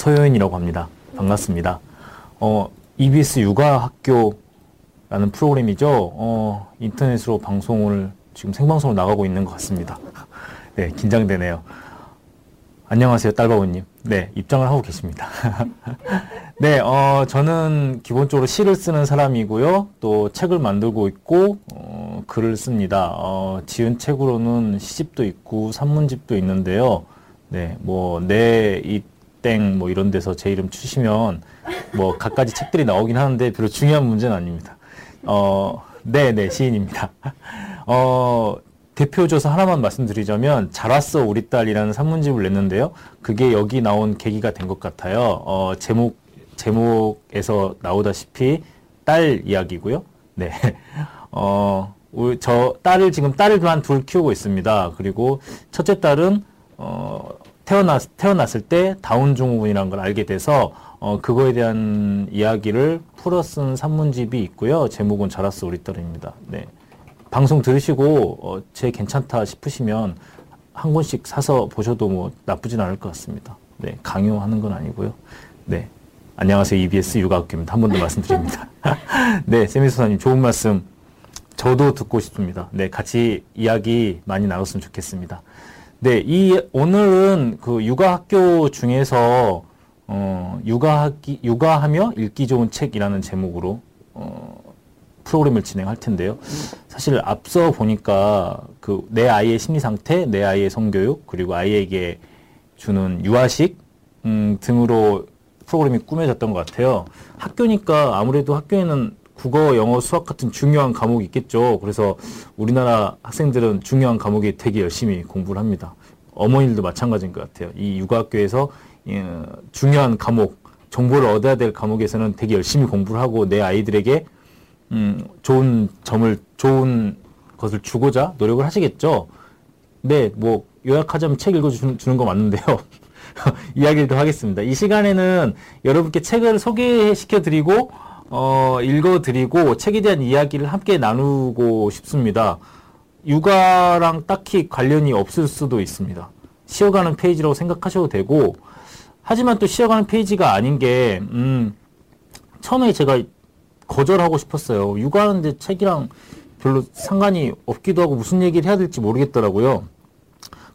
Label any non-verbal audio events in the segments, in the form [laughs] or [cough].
서효인이라고 합니다. 반갑습니다. 어, EBS 육아학교라는 프로그램이죠. 어, 인터넷으로 방송을 지금 생방송으로 나가고 있는 것 같습니다. [laughs] 네, 긴장되네요. 안녕하세요, 딸바보님. 네, 입장을 하고 계십니다. [laughs] 네, 어, 저는 기본적으로 시를 쓰는 사람이고요. 또 책을 만들고 있고, 어, 글을 씁니다. 어, 지은 책으로는 시집도 있고, 산문집도 있는데요. 네, 뭐, 내, 이, 땡, 뭐, 이런 데서 제 이름 치시면, 뭐, 갖가지 책들이 나오긴 하는데, 별로 중요한 문제는 아닙니다. 어, 네, 네, 시인입니다. 어, 대표줘서 하나만 말씀드리자면, 잘 왔어, 우리 딸이라는 산문집을 냈는데요. 그게 여기 나온 계기가 된 것 같아요. 어, 제목, 제목에서 나오다시피, 딸 이야기고요. 네. 어, 저 딸을 지금 딸을 한 둘 키우고 있습니다. 그리고 첫째 딸은 어, 태어났, 태어났을 때 다운 증후군이라는 걸 알게 돼서 어, 그거에 대한 이야기를 풀어 쓴 산문집이 있고요. 제목은 자랐어 우리 딸입니다. 네. 방송 들으시고 어, 제 괜찮다 싶으시면 한 권씩 사서 보셔도 뭐 나쁘진 않을 것 같습니다. 네, 강요하는 건 아니고요. 네. 안녕하세요. EBS 육아학교입니다. 한 번 더 [laughs] 말씀드립니다. [laughs] 네, 세미소사님 좋은 말씀 저도 듣고 싶습니다. 네, 같이 이야기 많이 나눴으면 좋겠습니다. 네, 이 오늘은 그 육아 학교 중에서 어, 육아하기 육아하며 읽기 좋은 책이라는 제목으로 어, 프로그램을 진행할 텐데요. 사실 앞서 보니까 그 내 아이의 심리 상태, 내 아이의 성교육, 그리고 아이에게 주는 유아식 음, 등으로 프로그램이 꾸며졌던 것 같아요. 학교니까 아무래도 학교에는 국어, 영어, 수학 같은 중요한 과목이 있겠죠. 그래서 우리나라 학생들은 중요한 과목에 되게 열심히 공부를 합니다. 어머니들도 마찬가지인 것 같아요. 이 육아학교에서 예, 중요한 과목, 정보를 얻어야 될 과목에서는 되게 열심히 공부를 하고 내 아이들에게 음, 좋은 점을, 좋은 것을 주고자 노력을 하시겠죠. 네, 뭐 요약하자면 책 읽어주는 주는 거 맞는데요. [laughs] 이야기를 더 하겠습니다. 이 시간에는 여러분께 책을 소개시켜 드리고 어, 읽어드리고 책에 대한 이야기를 함께 나누고 싶습니다. 육아랑 딱히 관련이 없을 수도 있습니다. 쉬어가는 페이지라고 생각하셔도 되고, 하지만 또 쉬어가는 페이지가 아닌 게, 음, 처음에 제가 거절하고 싶었어요. 육아하는데 책이랑 별로 상관이 없기도 하고 무슨 얘기를 해야 될지 모르겠더라고요.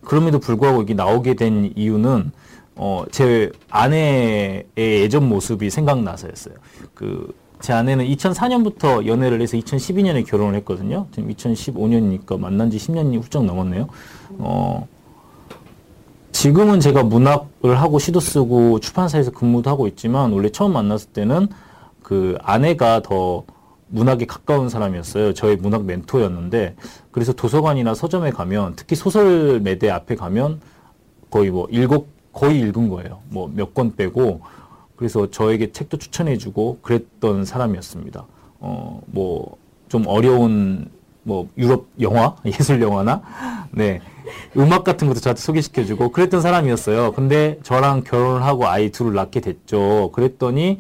그럼에도 불구하고 이게 나오게 된 이유는, 어, 제 아내의 예전 모습이 생각나서였어요. 그, 제 아내는 2004년부터 연애를 해서 2012년에 결혼을 했거든요. 지금 2015년이니까 만난 지 10년이 훌쩍 넘었네요. 어, 지금은 제가 문학을 하고 시도 쓰고 출판사에서 근무도 하고 있지만 원래 처음 만났을 때는 그 아내가 더 문학에 가까운 사람이었어요. 저의 문학 멘토였는데 그래서 도서관이나 서점에 가면 특히 소설 매대 앞에 가면 거의 뭐 읽고 거의 읽은 거예요. 뭐 몇 권 빼고 그래서 저에게 책도 추천해주고 그랬던 사람이었습니다. 어, 뭐, 좀 어려운, 뭐, 유럽 영화? [laughs] 예술 영화나? 네. 음악 같은 것도 저한테 소개시켜주고 그랬던 사람이었어요. 근데 저랑 결혼을 하고 아이 둘을 낳게 됐죠. 그랬더니,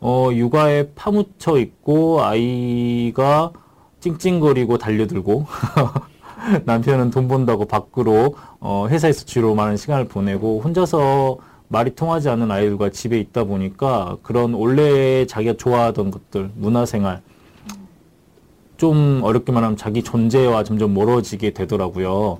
어, 육아에 파묻혀 있고 아이가 찡찡거리고 달려들고 [laughs] 남편은 돈 번다고 밖으로 어, 회사에서 주로 많은 시간을 보내고 혼자서 말이 통하지 않는 아이들과 집에 있다 보니까 그런 원래 자기가 좋아하던 것들, 문화생활, 좀 어렵게 말하면 자기 존재와 점점 멀어지게 되더라고요.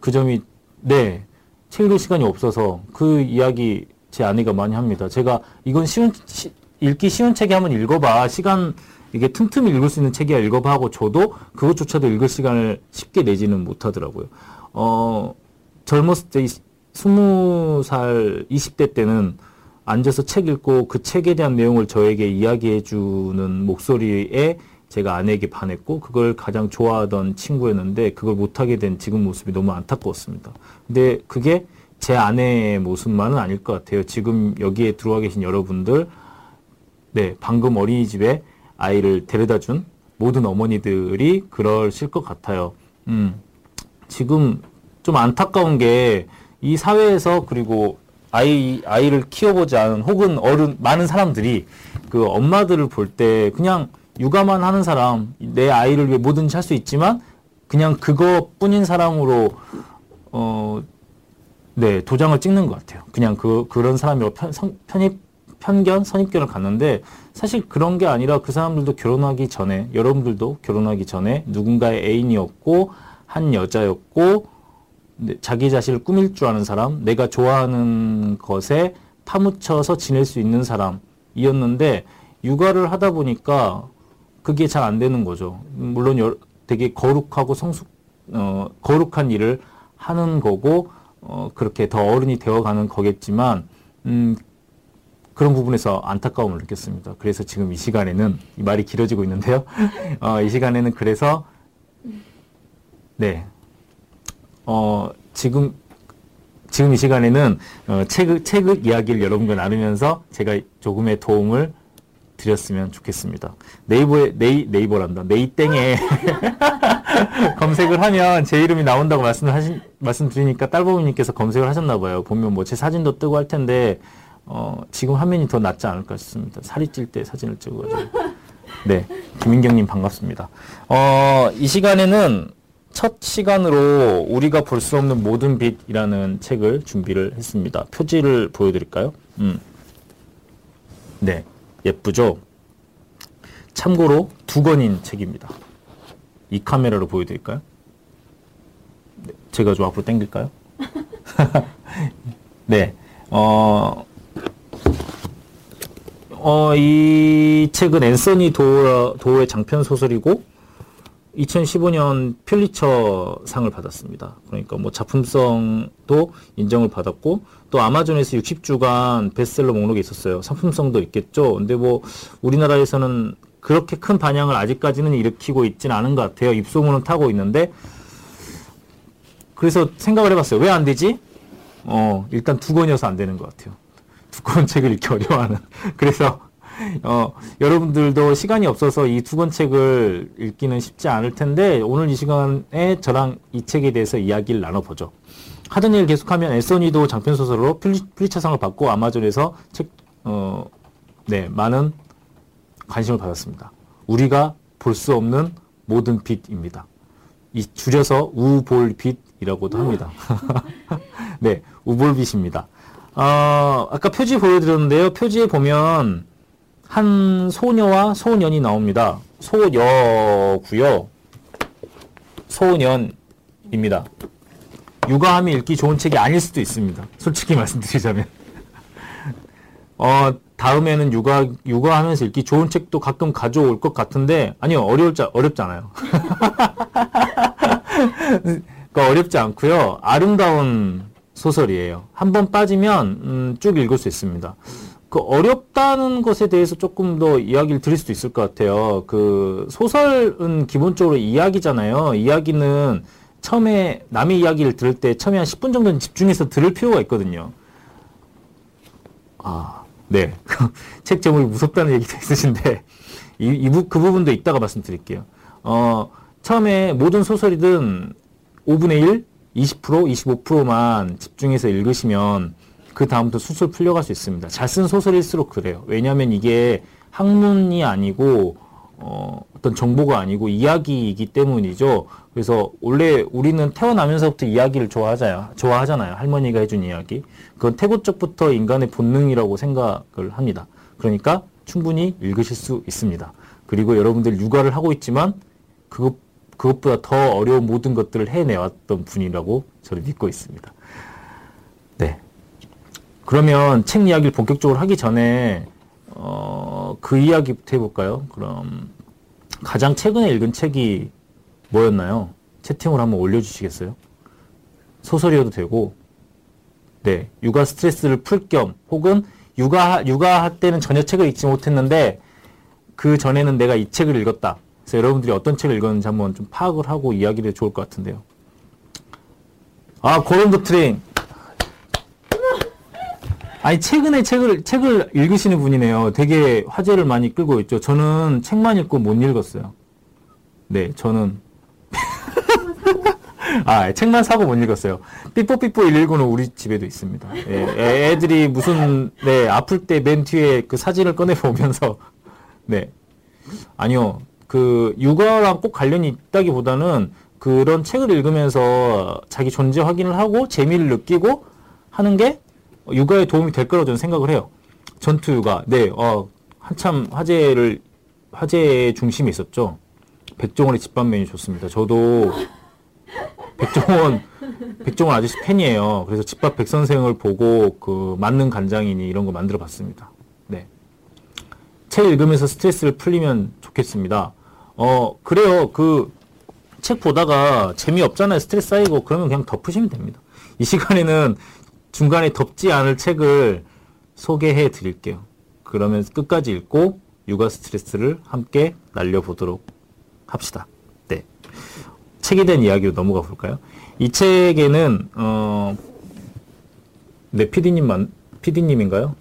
그 점이, 네, 책 읽을 시간이 없어서 그 이야기 제 아내가 많이 합니다. 제가 이건 쉬운 시, 읽기 쉬운 책이 한번 읽어봐 시간 이게 틈틈이 읽을 수 있는 책이야 읽어봐 하고 저도 그것조차도 읽을 시간을 쉽게 내지는 못하더라고요. 어 젊었을 때 스무 살 이십 대 때는 앉아서 책 읽고 그 책에 대한 내용을 저에게 이야기해 주는 목소리에 제가 아내에게 반했고 그걸 가장 좋아하던 친구였는데 그걸 못하게 된 지금 모습이 너무 안타까웠습니다. 근데 그게 제 아내의 모습만은 아닐 것 같아요. 지금 여기에 들어와 계신 여러분들, 네, 방금 어린이집에 아이를 데려다 준 모든 어머니들이 그러실 것 같아요. 음, 지금 좀 안타까운 게 이 사회에서 그리고 아이, 아이를 키워보지 않은 혹은 어른, 많은 사람들이 그 엄마들을 볼 때 그냥 육아만 하는 사람, 내 아이를 위해 뭐든지 할 수 있지만 그냥 그것뿐인 사람으로 어, 네, 도장을 찍는 것 같아요. 그냥 그, 그런 사람이라고 편, 선, 편입, 편견, 선입견을 갖는데 사실 그런 게 아니라 그 사람들도 결혼하기 전에, 여러분들도 결혼하기 전에 누군가의 애인이었고, 한 여자였고, 네, 자기 자신을 꾸밀 줄 아는 사람, 내가 좋아하는 것에 파묻혀서 지낼 수 있는 사람이었는데, 육아를 하다 보니까 그게 잘 안 되는 거죠. 물론 여, 되게 거룩하고 성숙, 어, 거룩한 일을 하는 거고, 어, 그렇게 더 어른이 되어가는 거겠지만, 음, 그런 부분에서 안타까움을 느꼈습니다. 그래서 지금 이 시간에는, 이 말이 길어지고 있는데요. [laughs] 어, 이 시간에는 그래서, 네. 어, 지금, 지금 이 시간에는, 어, 책, 책 이야기를 여러분과 나누면서 제가 조금의 도움을 드렸으면 좋겠습니다. 네이버에, 네이, 네이버란다. 네이땡에 [laughs] 검색을 하면 제 이름이 나온다고 말씀을 하신, 말씀드리니까 딸보미님께서 검색을 하셨나 봐요. 보면 뭐 제 사진도 뜨고 할 텐데, 어, 지금 화면이 더 낫지 않을까 싶습니다. 살이 찔 때 사진을 찍어가지고. 네. 김민경님 반갑습니다. 어, 이 시간에는 첫 시간으로 우리가 볼 수 없는 모든 빛이라는 책을 준비를 했습니다. 표지를 보여드릴까요? 음. 네. 예쁘죠? 참고로 두 권인 책입니다. 이 카메라로 보여드릴까요? 네, 제가 좀 앞으로 당길까요? [laughs] 네. 어, 어, 이 책은 앤서니 도어, 도어의 장편 소설이고 2015년 퓰리처 상을 받았습니다. 그러니까 뭐 작품성도 인정을 받았고 또 아마존에서 60주간 베스트셀러 목록에 있었어요. 상품성도 있겠죠. 근데 뭐 우리나라에서는 그렇게 큰 반향을 아직까지는 일으키고 있지는 않은 것 같아요. 입소문은 타고 있는데 그래서 생각을 해봤어요. 왜 안 되지? 어 일단 두 권이어서 안 되는 것 같아요. 두꺼운 책을 읽기 [laughs] 어려워하는. 그래서 [laughs] 어, 여러분들도 시간이 없어서 이 두 권 책을 읽기는 쉽지 않을 텐데 오늘 이 시간에 저랑 이 책에 대해서 이야기를 나눠보죠. 하던 일 계속하면 에서니도 장편 소설로 플리처상을 받고 아마존에서 책, 어, 네, 많은 관심을 받았습니다. 우리가 볼 수 없는 모든 빛입니다. 이 줄여서 우볼빛이라고도 합니다. [laughs] 네, 우볼빛입니다. 어, 아까 표지 보여드렸는데요. 표지에 보면 한 소녀와 소년이 나옵니다. 소여고요. 소년입니다. 육아함이 읽기 좋은 책이 아닐 수도 있습니다. 솔직히 [laughs] 말씀드리자면. 어, 다음에는 육아, 육아하면서 읽기 좋은 책도 가끔 가져올 것 같은데, 아니요, 어려울 자, 어렵잖아요. [laughs] 그러니까 어렵지 않고요. 아름다운 소설이에요. 한 번 빠지면, 음, 쭉 읽을 수 있습니다. 그 어렵다는 것에 대해서 조금 더 이야기를 드릴 수도 있을 것 같아요. 그 소설은 기본적으로 이야기잖아요. 이야기는 처음에 남의 이야기를 들을 때 처음에 한 10분 정도는 집중해서 들을 필요가 있거든요. 아, 네. [laughs] 책 제목이 무섭다는 얘기도 있으신데, 이, 이 부, 그 부분도 이따가 말씀드릴게요. 어, 처음에 모든 소설이든 5분의 1, 20%, 25%만 집중해서 읽으시면 그 다음부터 술술 풀려갈 수 있습니다. 잘 쓴 소설일수록 그래요. 왜냐하면 이게 학문이 아니고 어, 어떤 정보가 아니고 이야기이기 때문이죠. 그래서 원래 우리는 태어나면서부터 이야기를 좋아하잖아요. 좋아하잖아요. 할머니가 해준 이야기. 그건 태고적부터 인간의 본능이라고 생각을 합니다. 그러니까 충분히 읽으실 수 있습니다. 그리고 여러분들 육아를 하고 있지만 그것 그것보다 더 어려운 모든 것들을 해내왔던 분이라고 저는 믿고 있습니다. 네. 그러면 책 이야기를 본격적으로 하기 전에 어, 그 이야기부터 해볼까요? 그럼 가장 최근에 읽은 책이 뭐였나요? 채팅으로 한번 올려주시겠어요? 소설이어도 되고, 네, 육아 스트레스를 풀 겸, 혹은 육아, 육아할 때는 전혀 책을 읽지 못했는데, 그 전에는 내가 이 책을 읽었다. 그래서 여러분들이 어떤 책을 읽었는지 한번 좀 파악을 하고 이야기를 좋을 것 같은데요. 아, Girl on the Train. 아니, 최근에 책을, 책을 읽으시는 분이네요. 되게 화제를 많이 끌고 있죠. 저는 책만 읽고 못 읽었어요. 네, 저는. [laughs] 아, 책만 사고 못 읽었어요. 삐뽀삐뽀 119는 우리 집에도 있습니다. 예, 애들이 무슨, 네, 아플 때 맨 뒤에 그 사진을 꺼내 보면서, [laughs] 네. 아니요. 그, 육아랑 꼭 관련이 있다기보다는 그런 책을 읽으면서 자기 존재 확인을 하고 재미를 느끼고 하는 게 육아에 도움이 될 거라고 저는 생각을 해요. 전투 육아. 네, 어, 한참 화제를, 화제의 중심에 있었죠. 백종원의 집밥 메뉴 좋습니다. 저도 백종원, 백종원 아저씨 팬이에요. 그래서 집밥 백선생을 보고 그 맞는 간장이니 이런 거 만들어 봤습니다. 네. 책 읽으면서 스트레스를 풀리면 좋겠습니다. 어, 그래요. 그, 책 보다가 재미없잖아요. 스트레스 쌓이고 그러면 그냥 덮으시면 됩니다. 이 시간에는 중간에 덮지 않을 책을 소개해 드릴게요. 그러면 끝까지 읽고 육아 스트레스를 함께 날려보도록 합시다. 네. 책에 대한 이야기로 넘어가 볼까요? 이 책에는, 어, 네, 피디님만, 피디님인가요?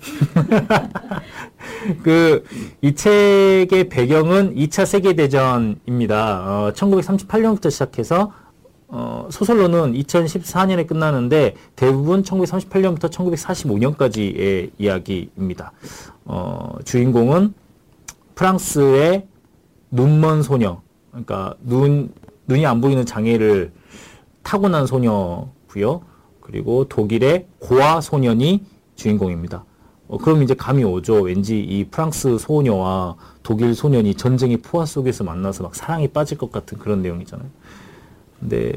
[laughs] 그, 이 책의 배경은 2차 세계대전입니다. 어, 1938년부터 시작해서 어, 소설로는 2014년에 끝나는데 대부분 1938년부터 1945년까지의 이야기입니다. 어, 주인공은 프랑스의 눈먼 소녀, 그러니까 눈, 눈이 안 보이는 장애를 타고난 소녀고요. 그리고 독일의 고아 소년이 주인공입니다. 어, 그럼 이제 감이 오죠. 왠지 이 프랑스 소녀와 독일 소년이 전쟁의 포화 속에서 만나서 막 사랑에 빠질 것 같은 그런 내용이잖아요. 네.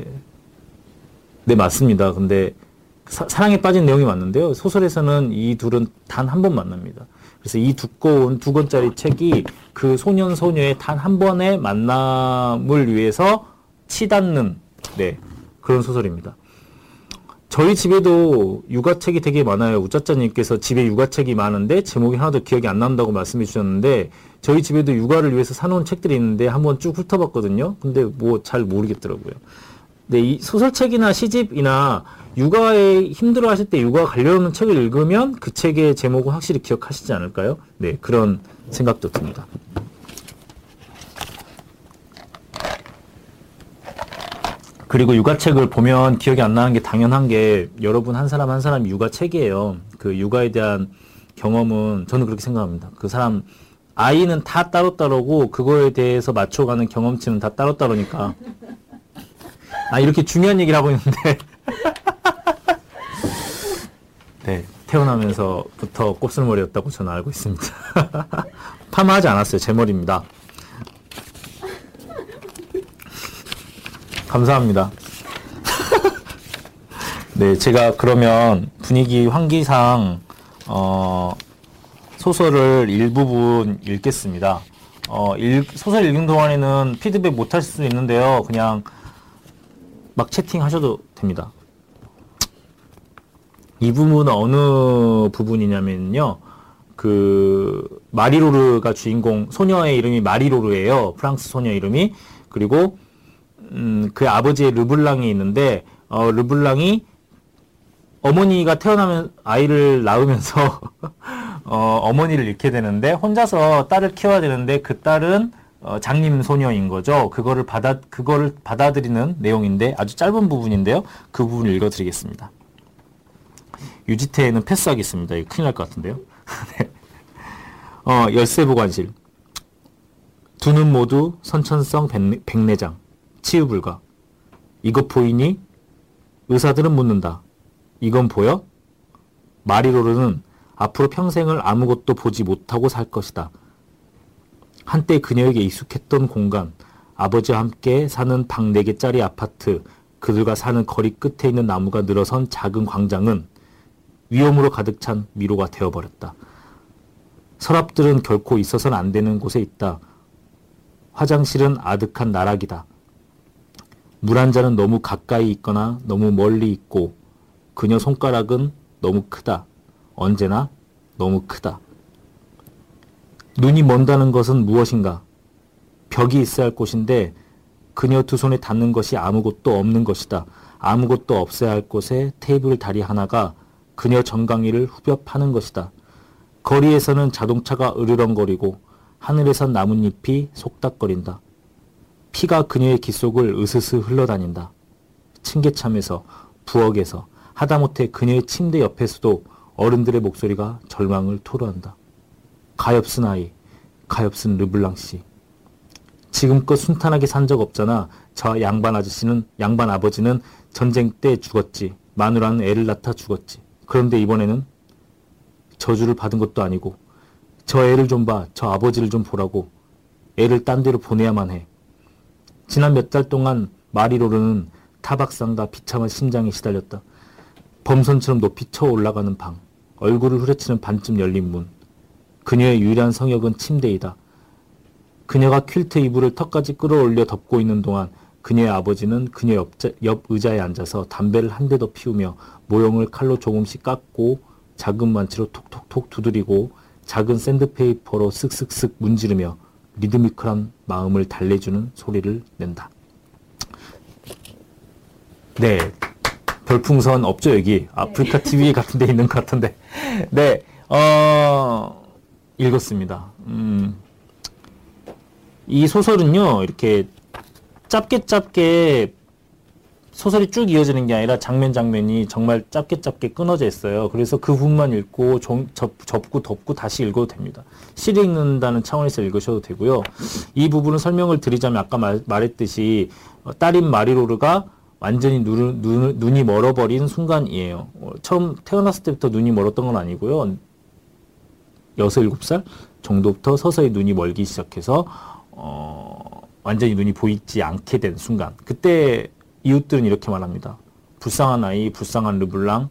네, 맞습니다. 근데 사, 랑에 빠진 내용이 맞는데요. 소설에서는 이 둘은 단 한 번 만납니다. 그래서 이 두꺼운 두 권짜리 책이 그 소년 소녀의 단 한 번의 만남을 위해서 치닫는 네, 그런 소설입니다. 저희 집에도 육아책이 되게 많아요. 우짜짜님께서 집에 육아책이 많은데 제목이 하나도 기억이 안 난다고 말씀해 주셨는데 저희 집에도 육아를 위해서 사놓은 책들이 있는데 한번 쭉 훑어봤거든요. 근데 뭐 잘 모르겠더라고요. 근데 이 소설책이나 시집이나 육아에 힘들어 하실 때 육아 관련 책을 읽으면 그 책의 제목은 확실히 기억하시지 않을까요? 네, 그런 생각도 듭니다. 그리고 육아책을 보면 기억이 안 나는 게 당연한 게 여러분 한 사람 한 사람 육아책이에요. 그 육아에 대한 경험은 저는 그렇게 생각합니다. 그 사람 아이는 다 따로따로고 그거에 대해서 맞춰가는 경험치는 다 따로따로니까. 아 이렇게 중요한 얘기를 하고 있는데 [laughs] 네 태어나면서부터 곱슬머리였다고 저는 알고 있습니다. [laughs] 파마하지 않았어요. 제 머리입니다. 감사합니다. 네, 제가 그러면 분위기 환기상 어, 소설을 일부분 읽겠습니다. 어, 읽, 소설 읽는 동안에는 피드백 못 하실 수 있는데요. 그냥 막 채팅하셔도 됩니다. 이 부분은 어느 부분이냐면요. 그 마리로르가 주인공 소녀의 이름이 마리로르예요. 프랑스 소녀 이름이. 그리고 음, 그 아버지의 르블랑이 있는데 어, 르블랑이 어머니가 태어나면 아이를 낳으면서 [laughs] 어, 어머니를 잃게 되는데 혼자서 딸을 키워야 되는데 그 딸은 어, 장님 소녀인 거죠. 그거를 받아 그거를 받아들이는 내용인데 아주 짧은 부분인데요. 그 부분 을 읽어드리겠습니다. 유지태에는 패스하겠습니다. 이거 큰일 날 것 같은데요. [laughs] 네. 어, 열쇠 보관실. 두 눈 모두 선천성 백내장. 치유 불가. 이것 보이니? 의사들은 묻는다. 이건 보여? 마리로르는 앞으로 평생을 아무것도 보지 못하고 살 것이다. 한때 그녀에게 익숙했던 공간, 아버지와 함께 사는 방 4개짜리 아파트, 그들과 사는 거리 끝에 있는 나무가 늘어선 작은 광장은 위험으로 가득 찬 미로가 되어버렸다. 서랍들은 결코 있어서는 안 되는 곳에 있다. 화장실은 아득한 나락이다. 물 한 잔은 너무 가까이 있거나 너무 멀리 있고 그녀 손가락은 너무 크다. 언제나 너무 크다. 눈이 먼다는 것은 무엇인가? 벽이 있어야 할 곳인데 그녀 두 손에 닿는 것이 아무것도 없는 것이다. 아무것도 없어야 할 곳에 테이블 다리 하나가 그녀 정강이를 후벼 파는 것이다. 거리에서는 자동차가 으르렁거리고 하늘에선 나뭇잎이 속닥거린다. 피가 그녀의 귓속을 으스스 흘러다닌다. 층계참에서 부엌에서 하다못해 그녀의 침대 옆에서도 어른들의 목소리가 절망을 토로한다. 가엾은 아이, 가엾은 르블랑 씨. 지금껏 순탄하게 산 적 없잖아. 저 양반 아저씨는, 양반 아버지는 전쟁 때 죽었지. 마누라는 애를 낳다 죽었지. 그런데 이번에는 저주를 받은 것도 아니고 저 애를 좀 봐. 저 아버지를 좀 보라고. 애를 딴 데로 보내야만 해. 지난 몇 달 동안 마리로르는 타박상과 비참한 심장에 시달렸다. 범선처럼 높이 쳐 올라가는 방. 얼굴을 후려치는 반쯤 열린 문. 그녀의 유일한 성역은 침대이다. 그녀가 퀼트 이불을 턱까지 끌어올려 덮고 있는 동안 그녀의 아버지는 그녀 옆, 옆 의자에 앉아서 담배를 한 대 더 피우며 모형을 칼로 조금씩 깎고 작은 만치로 톡톡톡 두드리고 작은 샌드페이퍼로 쓱쓱쓱 문지르며 리드미컬한 마음을 달래주는 소리를 낸다. 네. 별풍선 없죠, 여기. 아프리카 TV 같은 데 있는 것 같은데. 네. 어, 읽었습니다. 음, 이 소설은요, 이렇게 짧게 짧게 소설이 쭉 이어지는 게 아니라 장면 장면이 정말 짧게 짧게 끊어져 있어요. 그래서 그 부분만 읽고 좀 접, 접고 덮고 다시 읽어도 됩니다. 시 읽는다는 차원에서 읽으셔도 되고요. 이 부분을 설명을 드리자면 아까 말, 말했듯이 어, 딸인 마리로르가 완전히 눈, 눈, 눈이 멀어버린 순간이에요. 어, 처음 태어났을 때부터 눈이 멀었던 건 아니고요. 여섯 일곱 살 정도부터 서서히 눈이 멀기 시작해서 어, 완전히 눈이 보이지 않게 된 순간. 그때 이웃들은 이렇게 말합니다. 불쌍한 아이, 불쌍한 르블랑,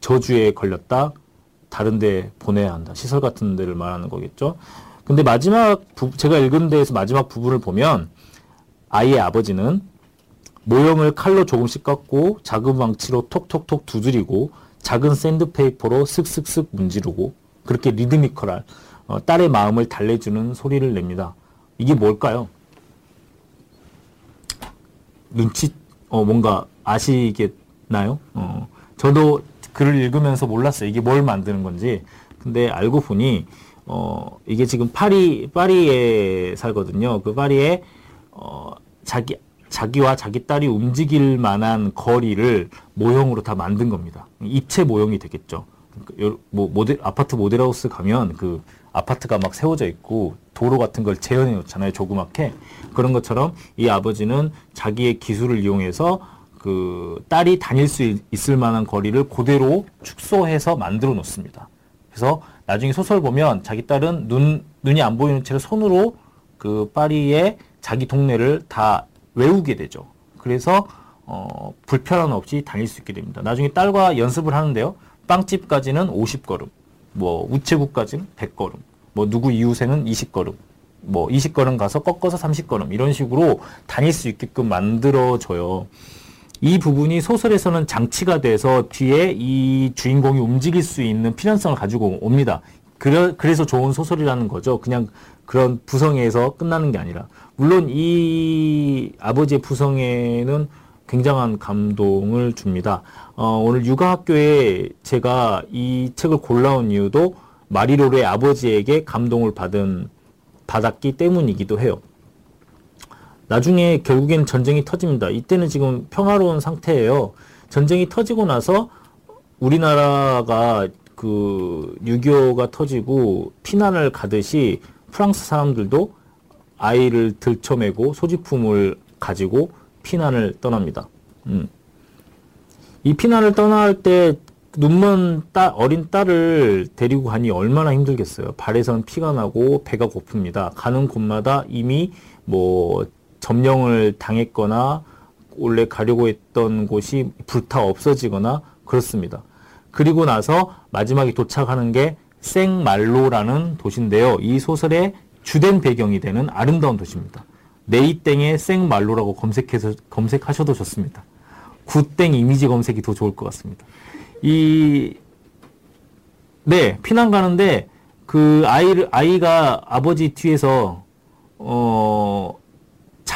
저주에 걸렸다. 다른 데 보내야 한다. 시설 같은 데를 말하는 거겠죠. 근데 마지막 부, 제가 읽은 데에서 마지막 부분을 보면 아이의 아버지는 모형을 칼로 조금씩 깎고 작은 망치로 톡톡톡 두드리고 작은 샌드페이퍼로 슥슥슥 문지르고 그렇게 리드미컬한 어, 딸의 마음을 달래주는 소리를 냅니다. 이게 뭘까요? 눈치 어, 뭔가 아시겠나요? 어, 저도 글을 읽으면서 몰랐어요. 이게 뭘 만드는 건지. 근데 알고 보니 어, 이게 지금 파리 파리에 살거든요. 그 파리에 어, 자기 자기와 자기 딸이 움직일 만한 거리를 모형으로 다 만든 겁니다. 입체 모형이 되겠죠. 그뭐 모델 아파트 모델하우스 가면 그 아파트가 막 세워져 있고 도로 같은 걸 재현해 놓잖아요. 조그맣게. 그런 것처럼 이 아버지는 자기의 기술을 이용해서 그 딸이 다닐 수 있을 만한 거리를 그대로 축소해서 만들어 놓습니다. 그래서 나중에 소설 보면 자기 딸은 눈, 눈이 안 보이는 채로 손으로 그 파리의 자기 동네를 다 외우게 되죠. 그래서 어, 불편함 없이 다닐 수 있게 됩니다. 나중에 딸과 연습을 하는데요. 빵집까지는 50걸음, 뭐 우체국까지는 100걸음, 뭐 누구 이웃에는 20걸음, 뭐 20걸음 가서 꺾어서 30걸음 이런 식으로 다닐 수 있게끔 만들어줘요. 이 부분이 소설에서는 장치가 돼서 뒤에 이 주인공이 움직일 수 있는 필연성을 가지고 옵니다. 그래, 그래서 좋은 소설이라는 거죠. 그냥 그런 부성에서 끝나는 게 아니라. 물론 이 아버지의 부성에는 굉장한 감동을 줍니다. 어, 오늘 육아학교에 제가 이 책을 골라온 이유도 마리로르의 아버지에게 감동을 받은 받았기 때문이기도 해요. 나중에 결국엔 전쟁이 터집니다. 이때는 지금 평화로운 상태예요. 전쟁이 터지고 나서 우리나라가 그 6.25가 터지고 피난을 가듯이 프랑스 사람들도 아이를 들쳐매고 소지품을 가지고 피난을 떠납니다. 음. 이 피난을 떠날 때 눈먼 딸, 어린 딸을 데리고 가니 얼마나 힘들겠어요. 발에선 피가 나고 배가 고픕니다. 가는 곳마다 이미 뭐 점령을 당했거나 원래 가려고 했던 곳이 불타 없어지거나 그렇습니다. 그리고 나서 마지막에 도착하는 게 생말로라는 도시인데요. 이 소설의 주된 배경이 되는 아름다운 도시입니다. 네이땡의 생말로라고 검색해서 검색하셔도 좋습니다. 굿땡 이미지 검색이 더 좋을 것 같습니다. 이, 네, 피난 가는데 그 아이를, 아이가 아버지 뒤에서, 어,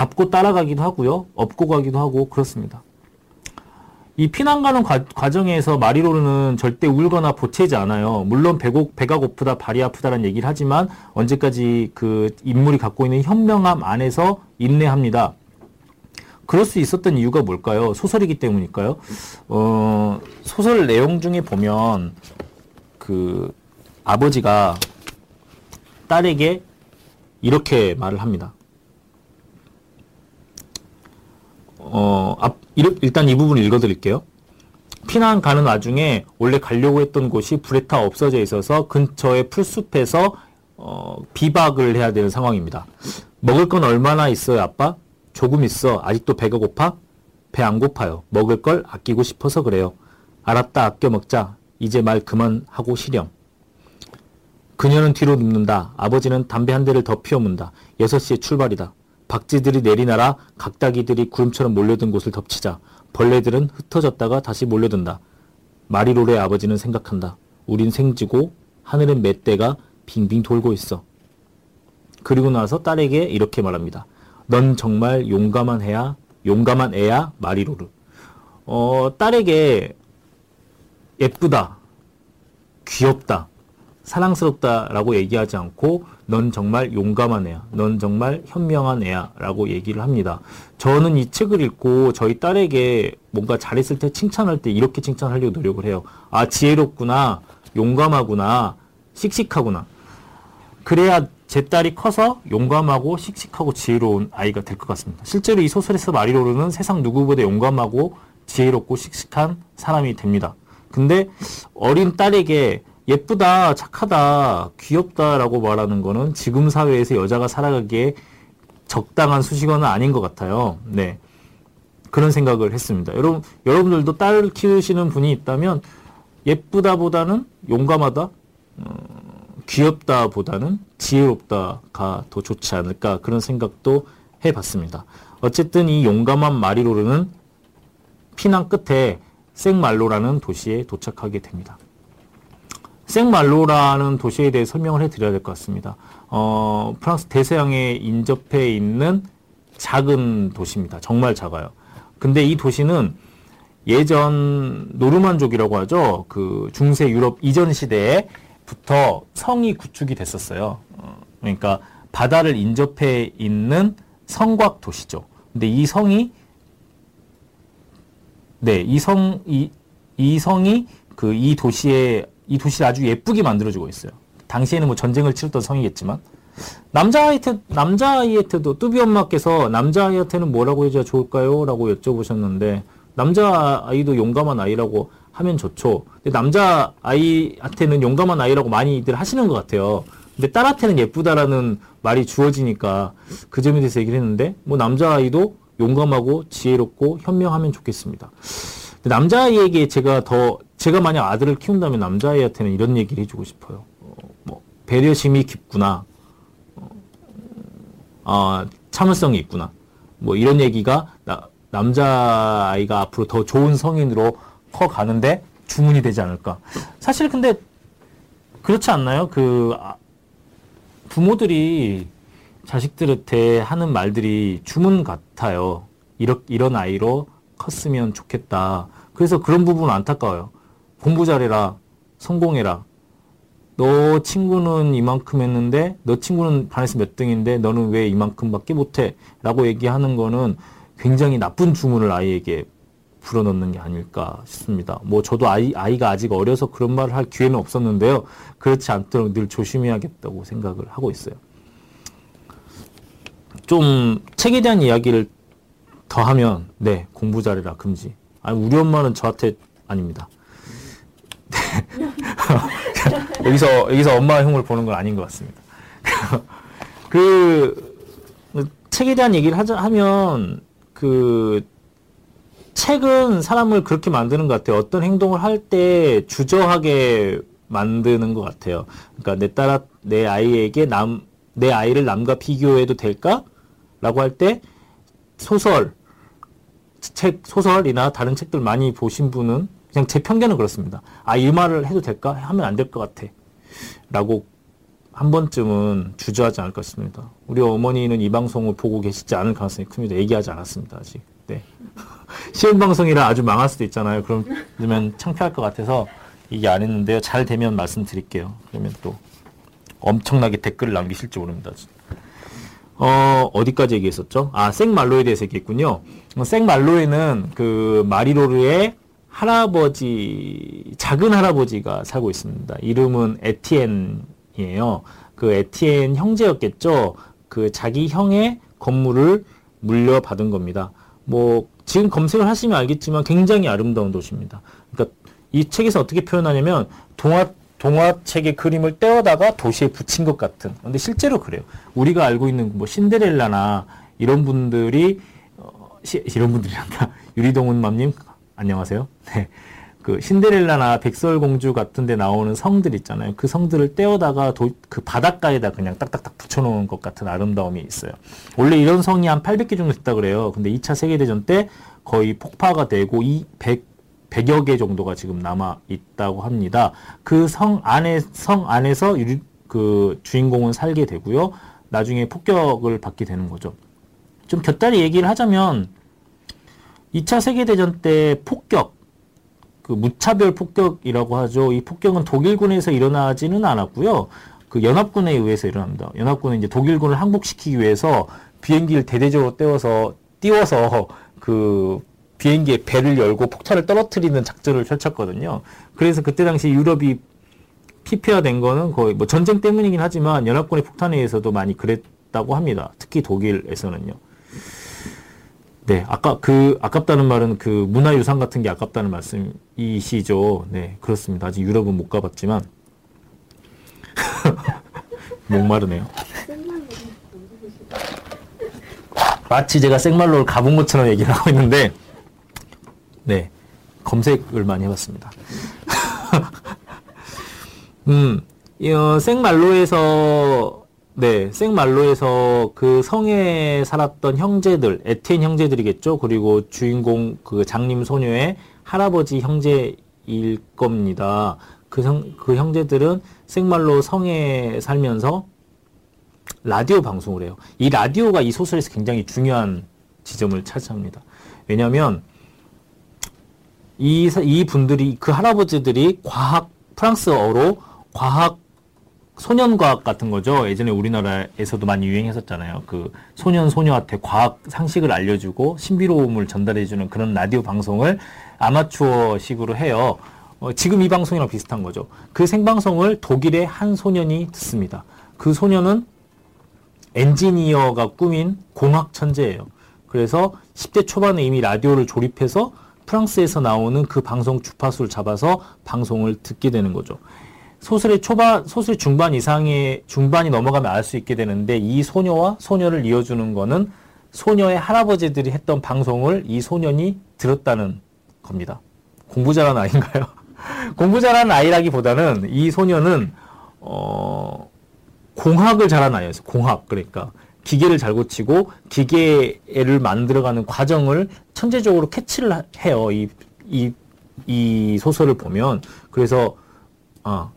잡고 따라가기도 하고요. 업고 가기도 하고 그렇습니다. 이 피난 가는 과, 정에서 마리로르는 절대 울거나 보채지 않아요. 물론 배고, 배가 고프다, 발이 아프다는 얘기를 하지만 언제까지 그 인물이 갖고 있는 현명함 안에서 인내합니다. 그럴 수 있었던 이유가 뭘까요? 소설이기 때문일까요? 어, 소설 내용 중에 보면 그 아버지가 딸에게 이렇게 말을 합니다. 어, 앞, 일단 이 부분 읽어드릴게요. 피난 가는 와중에 원래 가려고 했던 곳이 불에 타 없어져 있어서 근처의 풀숲에서 어, 비박을 해야 되는 상황입니다. 먹을 건 얼마나 있어요, 아빠? 조금 있어. 아직도 배가 고파? 배 안 고파요. 먹을 걸 아끼고 싶어서 그래요. 알았다, 아껴 먹자. 이제 말 그만하고 실령. 그녀는 뒤로 눕는다. 아버지는 담배 한 대를 더 피워문다. 6시에 출발이다. 박쥐들이 내리나라 각다기들이 구름처럼 몰려든 곳을 덮치자 벌레들은 흩어졌다가 다시 몰려든다. 마리로의 아버지는 생각한다. 우린 생지고 하늘은 멧돼가 빙빙 돌고 있어. 그리고 나서 딸에게 이렇게 말합니다. 넌 정말 용감한 애야, 용감한 애야, 마리로르. 어, 딸에게 예쁘다, 귀엽다, 사랑스럽다라고 얘기하지 않고 넌 정말 용감한 애야, 넌 정말 현명한 애야 라고 얘기를 합니다. 저는 이 책을 읽고 저희 딸에게 뭔가 잘했을 때 칭찬할 때 이렇게 칭찬하려고 노력을 해요. 아 지혜롭구나, 용감하구나, 씩씩하구나. 그래야 제 딸이 커서 용감하고 씩씩하고 지혜로운 아이가 될 것 같습니다. 실제로 이 소설에서 마리로르는 세상 누구보다 용감하고 지혜롭고 씩씩한 사람이 됩니다. 근데 어린 딸에게 예쁘다, 착하다, 귀엽다라고 말하는 거는 지금 사회에서 여자가 살아가기에 적당한 수식어는 아닌 것 같아요. 네. 그런 생각을 했습니다. 여러분, 여러분들도 딸 키우시는 분이 있다면 예쁘다 보다는 용감하다, 어, 귀엽다 보다는 지혜롭다가 더 좋지 않을까 그런 생각도 해봤습니다. 어쨌든 이 용감한 마리로르는 피난 끝에 생말로라는 도시에 도착하게 됩니다. 생말로라는 도시에 대해 설명을 해드려야 될 것 같습니다. 어, 프랑스 대서양에 인접해 있는 작은 도시입니다. 정말 작아요. 근데 이 도시는 예전 노르만족이라고 하죠. 그 중세 유럽 이전 시대에 부터 성이 구축이 됐었어요. 어, 그러니까 바다를 인접해 있는 성곽 도시죠. 근데 이 성이 네, 이 성, 이, 이 성이 그 이 도시에, 이 도시를 아주 예쁘게 만들어주고 있어요. 당시에는 뭐 전쟁을 치렀던 성이겠지만. 남자아이한테, 남자아이한테도, 뚜비 엄마께서 남자아이한테는 뭐라고 해줘야 좋을까요? 라고 여쭤보셨는데, 남자아이도 용감한 아이라고 하면 좋죠. 근데 남자 아이한테는 용감한 아이라고 많이들 하시는 것 같아요. 근데 딸한테는 예쁘다라는 말이 주어지니까 그 점에 대해서 얘기를 했는데 뭐 남자 아이도 용감하고 지혜롭고 현명하면 좋겠습니다. 남자아이에게 제가 더 제가 만약 아들을 키운다면 남자아이한테는 이런 얘기를 해주고 싶어요. 어, 뭐 배려심이 깊구나. 어, 아, 참을성이 있구나. 뭐 이런 얘기가 나, 남자아이가 앞으로 더 좋은 성인으로 커 가는데 주문이 되지 않을까. 사실 근데 그렇지 않나요? 그 아, 부모들이 자식들한테 하는 말들이 주문 같아요. 이런, 이런 아이로 컸으면 좋겠다. 그래서 그런 부분은 안타까워요. 공부 잘해라. 성공해라. 너 친구는 이만큼 했는데, 너 친구는 반에서 몇 등인데, 너는 왜 이만큼밖에 못해? 라고 얘기하는 거는 굉장히 나쁜 주문을 아이에게 불어넣는 게 아닐까 싶습니다. 뭐 저도 아이, 아이가 아직 어려서 그런 말을 할 기회는 없었는데요. 그렇지 않도록 늘 조심해야겠다고 생각을 하고 있어요. 좀 책에 대한 이야기를 더 하면 네 공부 잘해라 금지. 아니 우리 엄마는 저한테 아닙니다. [laughs] 여기서 여기서 엄마의 흉을 보는 건 아닌 것 같습니다. [laughs] 그 책에 대한 얘기를 하자 하면 그 책은 사람을 그렇게 만드는 것 같아요. 어떤 행동을 할 때 주저하게 만드는 것 같아요. 그러니까 내 따라 내 아이에게 남, 내 아이를 남과 비교해도 될까? 라고 할 때 소설, 책, 소설이나 다른 책들 많이 보신 분은 그냥 제 편견은 그렇습니다. 아, 이 말을 해도 될까? 하면 안 될 것 같아. 라고 한 번쯤은 주저하지 않을 것같습니다 우리 어머니는 이 방송을 보고 계시지 않을 가능성이 큽니다. 얘기하지 않았습니다. 아직. 네. [laughs] 시험 방송이라 아주 망할 수도 있잖아요. 그러면 창피할 것 같아서 이게 안 했는데요. 잘 되면 말씀드릴게요. 그러면 또 엄청나게 댓글을 남기실지 모릅니다. 어, 어디까지 얘기했었죠? 아, 생말로에 대해서 얘기했군요. 어, 생말로에는 그 마리로르의 할아버지, 작은 할아버지가 살고 있습니다. 이름은 에티엔이에요. 그 에티엔 형제였겠죠? 그 자기 형의 건물을 물려받은 겁니다. 뭐, 지금 검색을 하시면 알겠지만 굉장히 아름다운 도시입니다. 그러니까 이 책에서 어떻게 표현하냐면 동화 동화책의 그림을 떼어다가 도시에 붙인 것 같은. 근데 실제로 그래요. 우리가 알고 있는 뭐 신데렐라나 이런 분들이 어, 시, 이런 분들이란다. [laughs] 유리동훈맘님 안녕하세요. [laughs] 네. 그 신데렐라나 백설공주 같은 데 나오는 성들 있잖아요. 그 성들을 떼어다가 도, 그 바닷가에다 그냥 딱딱딱 붙여놓은 것 같은 아름다움이 있어요. 원래 이런 성이 한 800개 정도 됐다 그래요. 근데 2차 세계대전 때 거의 폭파가 되고 이 100, 100여 개 정도가 지금 남아 있다고 합니다. 그 성 안에 성 안에서 유리, 그 주인공은 살게 되고요. 나중에 폭격을 받게 되는 거죠. 좀 곁다리 얘기를 하자면 2차 세계대전 때 폭격 그 무차별 폭격이라고 하죠. 이 폭격은 독일군에서 일어나지는 않았고요. 그 연합군에 의해서 일어납니다. 연합군은 이제 독일군을 항복시키기 위해서 비행기를 대대적으로 떼어서 띄워서 그 비행기의 배를 열고 폭탄을 떨어뜨리는 작전을 펼쳤거든요. 그래서 그때 당시 유럽이 피폐화된 거는 거의 뭐 전쟁 때문이긴 하지만 연합군의 폭탄에 의해서도 많이 그랬다고 합니다. 특히 독일에서는요. 네, 아까 그 아깝다는 말은 그 문화 유산 같은 게 아깝다는 말씀이시죠. 네, 그렇습니다. 아직 유럽은 못 가봤지만 [laughs] 목마르네요. 마치 제가 생말로를 가본 것처럼 얘기를 하고 있는데 네. 검색을 많이 해봤습니다. [laughs] 음, 어, 생말로에서, 네, 생말로에서 그 성에 살았던 형제들, 에티엔 형제들이겠죠? 그리고 주인공 그 장님 소녀의 할아버지 형제일 겁니다. 그 성, 그 형제들은 생말로 성에 살면서 라디오 방송을 해요. 이 라디오가 이 소설에서 굉장히 중요한 지점을 차지합니다. 왜냐하면 이, 이 분들이, 그 할아버지들이 과학, 프랑스어로 과학, 소년과학 같은 거죠. 예전에 우리나라에서도 많이 유행했었잖아요. 그 소년, 소녀한테 과학 상식을 알려주고 신비로움을 전달해주는 그런 라디오 방송을 아마추어 식으로 해요. 어, 지금 이 방송이랑 비슷한 거죠. 그 생방송을 독일의 한 소년이 듣습니다. 그 소년은 엔지니어가 꾸민 공학 천재예요. 그래서 10대 초반에 이미 라디오를 조립해서 프랑스에서 나오는 그 방송 주파수를 잡아서 방송을 듣게 되는 거죠. 소설의 초반, 소설 중반 이상의 중반이 넘어가면 알 수 있게 되는데 이 소녀와 소녀를 이어주는 거는 소녀의 할아버지들이 했던 방송을 이 소년이 들었다는 겁니다. 공부 잘하는 아이인가요? [laughs] 공부 잘하는 아이라기보다는 이 소녀는 어, 공학을 잘하는 아이였어요. 공학 그러니까 기계를 잘 고치고 기계를 만들어가는 과정을 천재적으로 캐치를 해요. 이, 이, 이 소설을 보면. 그래서, 아,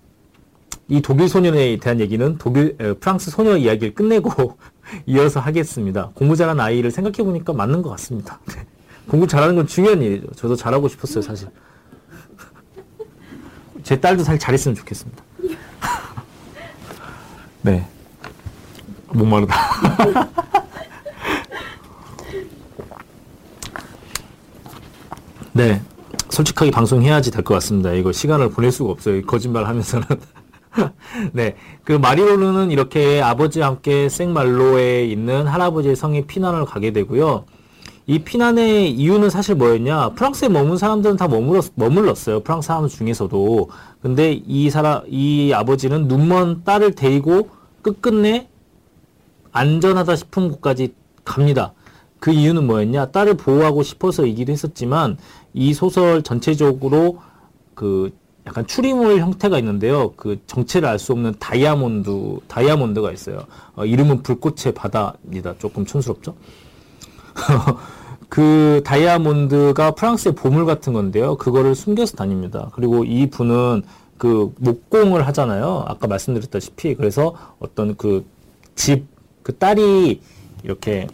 이 독일 소년에 대한 얘기는 독일, 프랑스 소녀 이야기를 끝내고 [laughs] 이어서 하겠습니다. 공부 잘하는 아이를 생각해보니까 맞는 것 같습니다. 네. 공부 잘하는 건 중요한 일이죠. 저도 잘하고 싶었어요, 사실. 제 딸도 사실 잘했으면 좋겠습니다. [laughs] 네. 목마르다. 네. 솔직하게 방송해야지 될 것 같습니다. 이거 시간을 보낼 수가 없어요. 거짓말 하면서는. [laughs] 네. 그 마리로르는 이렇게 아버지와 함께 생말로에 있는 할아버지의 성에 피난을 가게 되고요. 이 피난의 이유는 사실 뭐였냐? 프랑스에 머문 사람들은 다 머물렀, 머물렀어요. 프랑스 사람 중에서도. 근데 이 사람, 이 아버지는 눈먼 딸을 데리고 끝끝내 안전하다 싶은 곳까지 갑니다. 그 이유는 뭐였냐? 딸을 보호하고 싶어서이기도 했었지만 이 소설 전체적으로 그 약간 추리물 형태가 있는데요. 그 정체를 알 수 없는 다이아몬드 다이아몬드가 있어요. 어, 이름은 불꽃의 바다입니다. 조금 촌스럽죠? [laughs] 그 다이아몬드가 프랑스의 보물 같은 건데요. 그거를 숨겨서 다닙니다. 그리고 이 분은 그 목공을 하잖아요. 아까 말씀드렸다시피 그래서 어떤 그 집, 그 딸이 이렇게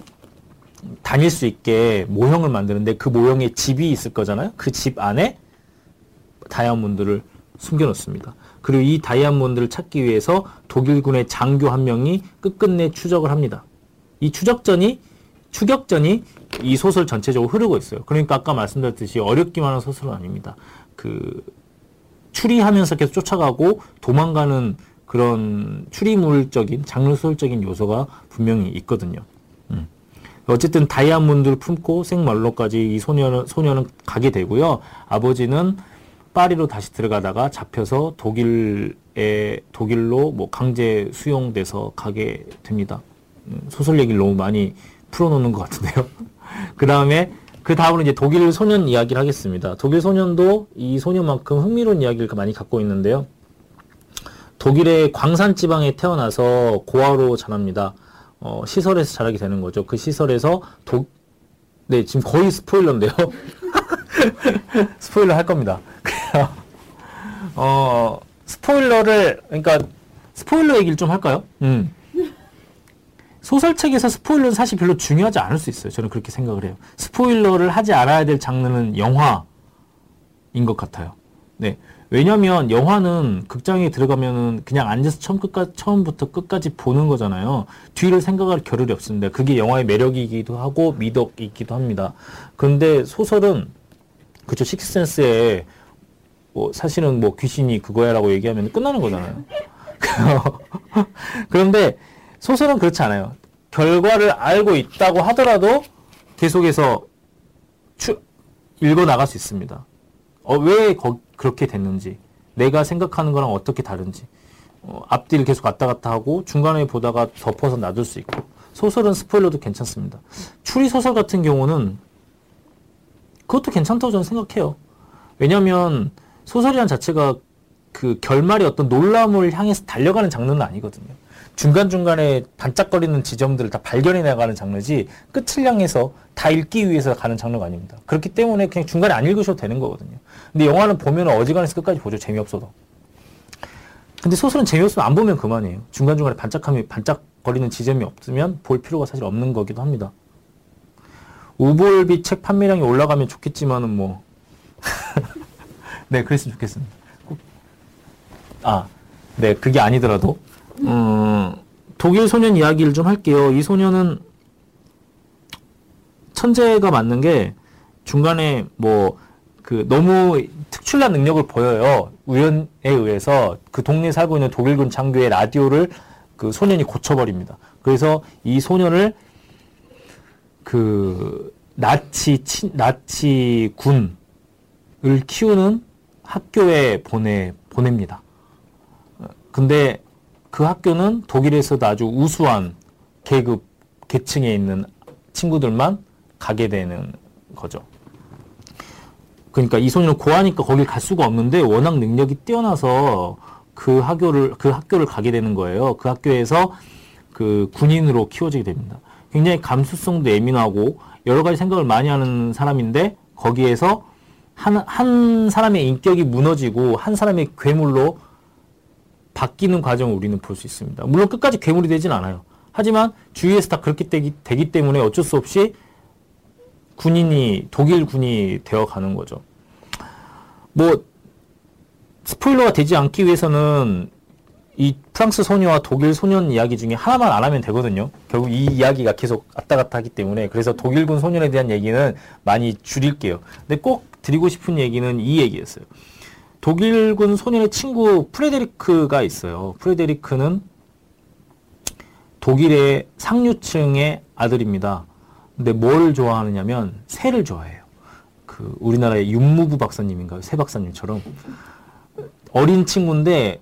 다닐 수 있게 모형을 만드는데 그 모형에 집이 있을 거잖아요. 그 집 안에 다이아몬드를 숨겨놓습니다. 그리고 이 다이아몬드를 찾기 위해서 독일군의 장교 한 명이 끝끝내 추적을 합니다. 이 추적전이 추격전이 이 소설 전체적으로 흐르고 있어요. 그러니까 아까 말씀드렸듯이 어렵기만 한 소설은 아닙니다. 그 추리하면서 계속 쫓아가고 도망가는 그런 추리물적인 장르 소설적인 요소가 분명히 있거든요. 음. 어쨌든 다이아몬드를 품고 생말로까지 이 소녀는 소녀는 가게 되고요. 아버지는 파리로 다시 들어가다가 잡혀서 독일에 독일로 뭐 강제 수용돼서 가게 됩니다. 음, 소설 얘기를 너무 많이 풀어놓는 것 같은데요. [laughs] 그 다음에 그 다음으로 이제 독일 소년 이야기를 하겠습니다. 독일 소년도 이 소년만큼 흥미로운 이야기를 많이 갖고 있는데요. 독일의 광산 지방에 태어나서 고아로 자랍니다. 어, 시설에서 자라게 되는 거죠. 그 시설에서 독, 네, 지금 거의 스포일러인데요. [laughs] 스포일러 할 겁니다. [laughs] 어, 스포일러를, 그러니까, 스포일러 얘기를 좀 할까요? 음. 소설책에서 스포일러는 사실 별로 중요하지 않을 수 있어요. 저는 그렇게 생각을 해요. 스포일러를 하지 않아야 될 장르는 영화인 것 같아요. 네. 왜냐면 영화는 극장에 들어가면은 그냥 앉아서 처음 끝까지, 처음부터 끝까지 보는 거잖아요. 뒤를 생각할 겨를이 없습니다. 그게 영화의 매력이기도 하고 미덕이기도 합니다. 그런데 소설은 그쵸 식스센스에 뭐 사실은 뭐 귀신이 그거야라고 얘기하면 끝나는 거잖아요. [laughs] 그런데 소설은 그렇지 않아요. 결과를 알고 있다고 하더라도 계속해서 추, 읽어 나갈 수 있습니다. 어, 왜 거, 그렇게 됐는지, 내가 생각하는 거랑 어떻게 다른지, 어, 앞뒤를 계속 왔다 갔다 하고 중간에 보다가 덮어서 놔둘 수 있고 소설은 스포일러도 괜찮습니다. 추리 소설 같은 경우는 그것도 괜찮다고 저는 생각해요. 왜냐하면 소설이란 자체가 그 결말이 어떤 놀라움을 향해서 달려가는 장르는 아니거든요. 중간중간에 반짝거리는 지점들을 다 발견해 나가는 장르지 끝을 향해서 다 읽기 위해서 가는 장르가 아닙니다. 그렇기 때문에 그냥 중간에 안 읽으셔도 되는 거거든요. 근데 영화는 보면 어지간해서 끝까지 보죠. 재미없어도. 근데 소설은 재미없으면 안 보면 그만이에요. 중간중간에 반짝함이 반짝거리는 지점이 없으면 볼 필요가 사실 없는 거기도 합니다. 우볼비 책 판매량이 올라가면 좋겠지만은 뭐. [laughs] 네, 그랬으면 좋겠습니다. 아, 네, 그게 아니더라도. 음, 독일 소년 이야기를 좀 할게요. 이 소년은 천재가 맞는 게 중간에 뭐 그 너무 특출난 능력을 보여요. 우연에 의해서 그 동네에 살고 있는 독일군 장교의 라디오를 그 소년이 고쳐버립니다. 그래서 이 소년을 그 나치 치, 나치 군을 키우는 학교에 보내 보냅니다. 근데 그 학교는 독일에서도 아주 우수한 계급 계층에 있는 친구들만 가게 되는 거죠. 그러니까 이 소년은 고하니까 거길 갈 수가 없는데 워낙 능력이 뛰어나서 그 학교를 그 학교를 가게 되는 거예요. 그 학교에서 그 군인으로 키워지게 됩니다. 굉장히 감수성도 예민하고 여러 가지 생각을 많이 하는 사람인데 거기에서 한, 한 사람의 인격이 무너지고 한 사람의 괴물로 바뀌는 과정을 우리는 볼 수 있습니다. 물론 끝까지 괴물이 되진 않아요. 하지만 주위에서 다 그렇게 되기, 되기 때문에 어쩔 수 없이 군인이 독일 군이 되어 가는 거죠. 뭐 스포일러가 되지 않기 위해서는 이 프랑스 소녀와 독일 소년 이야기 중에 하나만 안 하면 되거든요. 결국 이 이야기가 계속 왔다 갔다 하기 때문에 그래서 독일군 소년에 대한 얘기는 많이 줄일게요. 근데 꼭 드리고 싶은 얘기는 이 얘기였어요. 독일군 소년의 친구 프레데리크가 있어요. 프레데리크는 독일의 상류층의 아들입니다. 근데 뭘 좋아하느냐면 새를 좋아해요. 그 우리나라의 윤무부 박사님인가요? 새 박사님처럼 어린 친구인데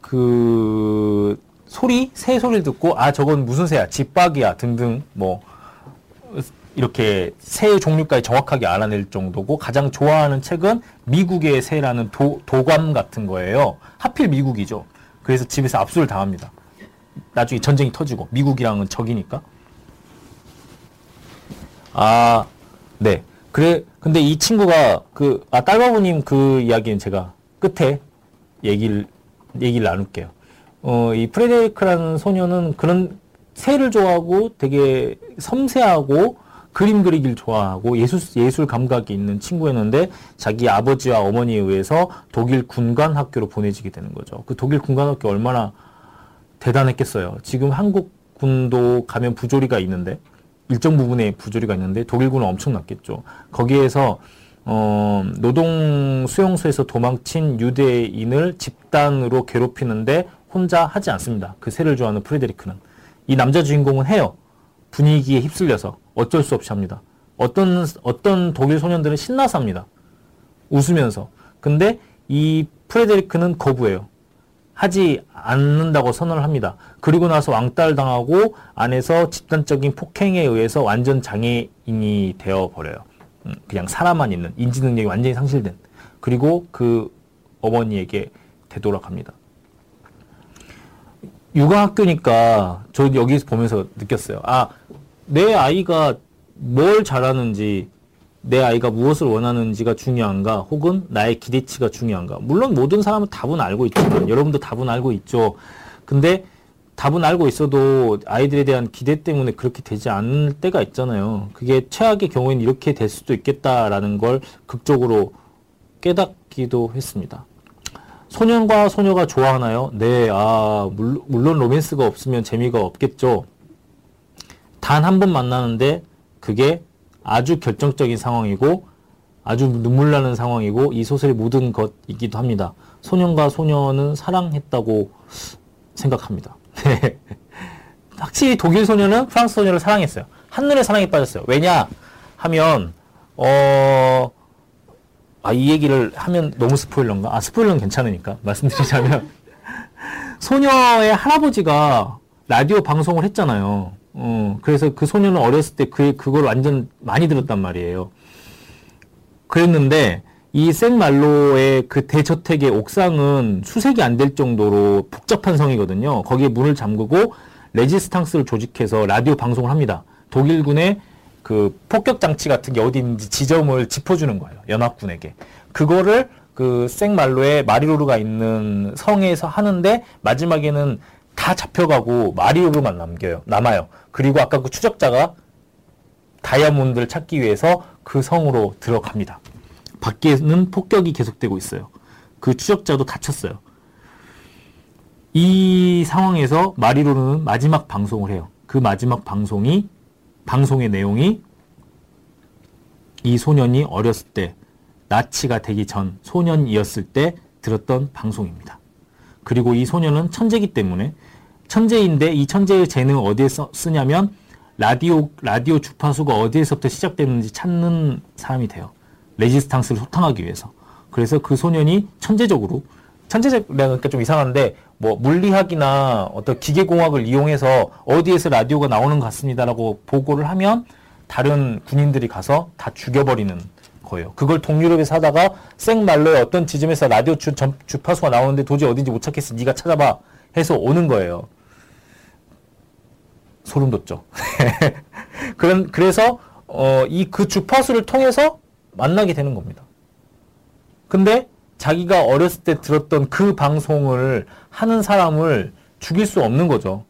그 소리 새 소리를 듣고 아 저건 무슨 새야 집박이야 등등 뭐 이렇게 새 종류까지 정확하게 알아낼 정도고 가장 좋아하는 책은 미국의 새라는 도, 도감 같은 거예요. 하필 미국이죠. 그래서 집에서 압수를 당합니다. 나중에 전쟁이 터지고 미국이랑은 적이니까. 아, 네. 그래 근데 이 친구가 그 아 딸바보님 그 이야기는 제가 끝에 얘기를 얘기를 나눌게요. 어, 이 프레데리크라는 소녀는 그런 새를 좋아하고 되게 섬세하고 그림 그리기를 좋아하고 예술, 예술 감각이 있는 친구였는데 자기 아버지와 어머니에 의해서 독일 군관 학교로 보내지게 되는 거죠. 그 독일 군관 학교 얼마나 대단했겠어요. 지금 한국 군도 가면 부조리가 있는데 일정 부분에 부조리가 있는데 독일군은 엄청났겠죠. 거기에서 어, 노동 수용소에서 도망친 유대인을 집단으로 괴롭히는데 혼자 하지 않습니다. 그 새를 좋아하는 프레데리크는 이 남자 주인공은 해요. 분위기에 휩쓸려서 어쩔 수 없이 합니다. 어떤 어떤 독일 소년들은 신나서 합니다. 웃으면서. 근데 이 프레데리크는 거부해요. 하지 않는다고 선언을 합니다. 그리고 나서 왕따를 당하고 안에서 집단적인 폭행에 의해서 완전 장애인이 되어 버려요. 음, 그냥 사람만 있는 인지 능력이 완전히 상실된. 그리고 그 어머니에게 되돌아갑니다. 육아학교니까 저 여기서 보면서 느꼈어요. 아, 내 아이가 뭘 잘하는지 내 아이가 무엇을 원하는지가 중요한가? 혹은 나의 기대치가 중요한가? 물론 모든 사람은 답은 알고 있지만 여러분도 답은 알고 있죠. 근데 답은 알고 있어도 아이들에 대한 기대 때문에 그렇게 되지 않을 때가 있잖아요. 그게 최악의 경우에는 이렇게 될 수도 있겠다라는 걸 극적으로 깨닫기도 했습니다. 소년과 소녀가 좋아하나요? 네, 아, 물론, 로맨스가 없으면 재미가 없겠죠. 단 한 번 만나는데 그게 아주 결정적인 상황이고 아주 눈물 나는 상황이고 이 소설의 모든 것이기도 합니다. 소년과 소녀는 사랑했다고 생각합니다. [laughs] 네. 확실히 독일 소녀는 프랑스 소녀를 사랑했어요. 한눈에 사랑에 빠졌어요. 왜냐 하면 어, 아, 이 얘기를 하면 너무 스포일러인가? 아, 스포일러는 괜찮으니까 말씀드리자면 [laughs] 소녀의 할아버지가 라디오 방송을 했잖아요. 어, 그래서 그 소녀는 어렸을 때 그, 그걸 완전 많이 들었단 말이에요. 그랬는데, 이 생말로의 그 대저택의 옥상은 수색이 안 될 정도로 복잡한 성이거든요. 거기에 문을 잠그고 레지스탕스를 조직해서 라디오 방송을 합니다. 독일군의 그 폭격 장치 같은 게 어디 있는지 지점을 짚어주는 거예요. 연합군에게. 그거를 그 생말로의 마리로르가 있는 성에서 하는데 마지막에는 다 잡혀가고 마리오로만 남겨요. 남아요. 그리고 아까 그 추적자가 다이아몬드를 찾기 위해서 그 성으로 들어갑니다. 밖에는 폭격이 계속되고 있어요. 그 추적자도 다쳤어요. 이 상황에서 마리로는 마지막 방송을 해요. 그 마지막 방송이 방송의 내용이 이 소년이 어렸을 때 나치가 되기 전 소년이었을 때 들었던 방송입니다. 그리고 이 소년은 천재기 때문에 천재인데 이 천재의 재능을 어디에 써, 쓰냐면 라디오 라디오 주파수가 어디에서부터 시작되는지 찾는 사람이 돼요. 레지스탕스를 소탕하기 위해서. 그래서 그 소년이 천재적으로 천재적이라니까 좀 이상한데 뭐 물리학이나 어떤 기계공학을 이용해서 어디에서 라디오가 나오는 것 같습니다라고 보고를 하면 다른 군인들이 가서 다 죽여버리는 거예요. 그걸 동유럽에서 하다가 생말로의 어떤 지점에서 라디오 주, 주파수가 나오는데 도저히 어딘지 못 찾겠어. 네가 찾아봐. 해서 오는 거예요. 소름 돋죠. [laughs] 그런 그래서 어, 이 그 주파수를 통해서 만나게 되는 겁니다. 근데 자기가 어렸을 때 들었던 그 방송을 하는 사람을 죽일 수 없는 거죠.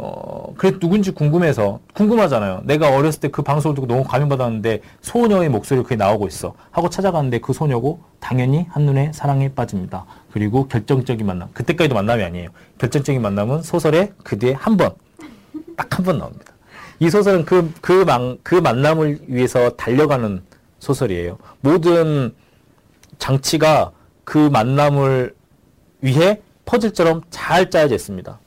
어, 그래 누군지 궁금해서 궁금하잖아요. 내가 어렸을 때 그 방송을 듣고 너무 감명받았는데 소녀의 목소리가 그게 나오고 있어. 하고 찾아갔는데 그 소녀고 당연히 한눈에 사랑에 빠집니다. 그리고 결정적인 만남. 그때까지도 만남이 아니에요. 결정적인 만남은 소설의 그 뒤에 한 번. 딱 한 번 나옵니다. 이 소설은 그, 그, 만, 그 만남을 위해서 달려가는 소설이에요. 모든 장치가 그 만남을 위해 퍼즐처럼 잘 짜여져 있습니다.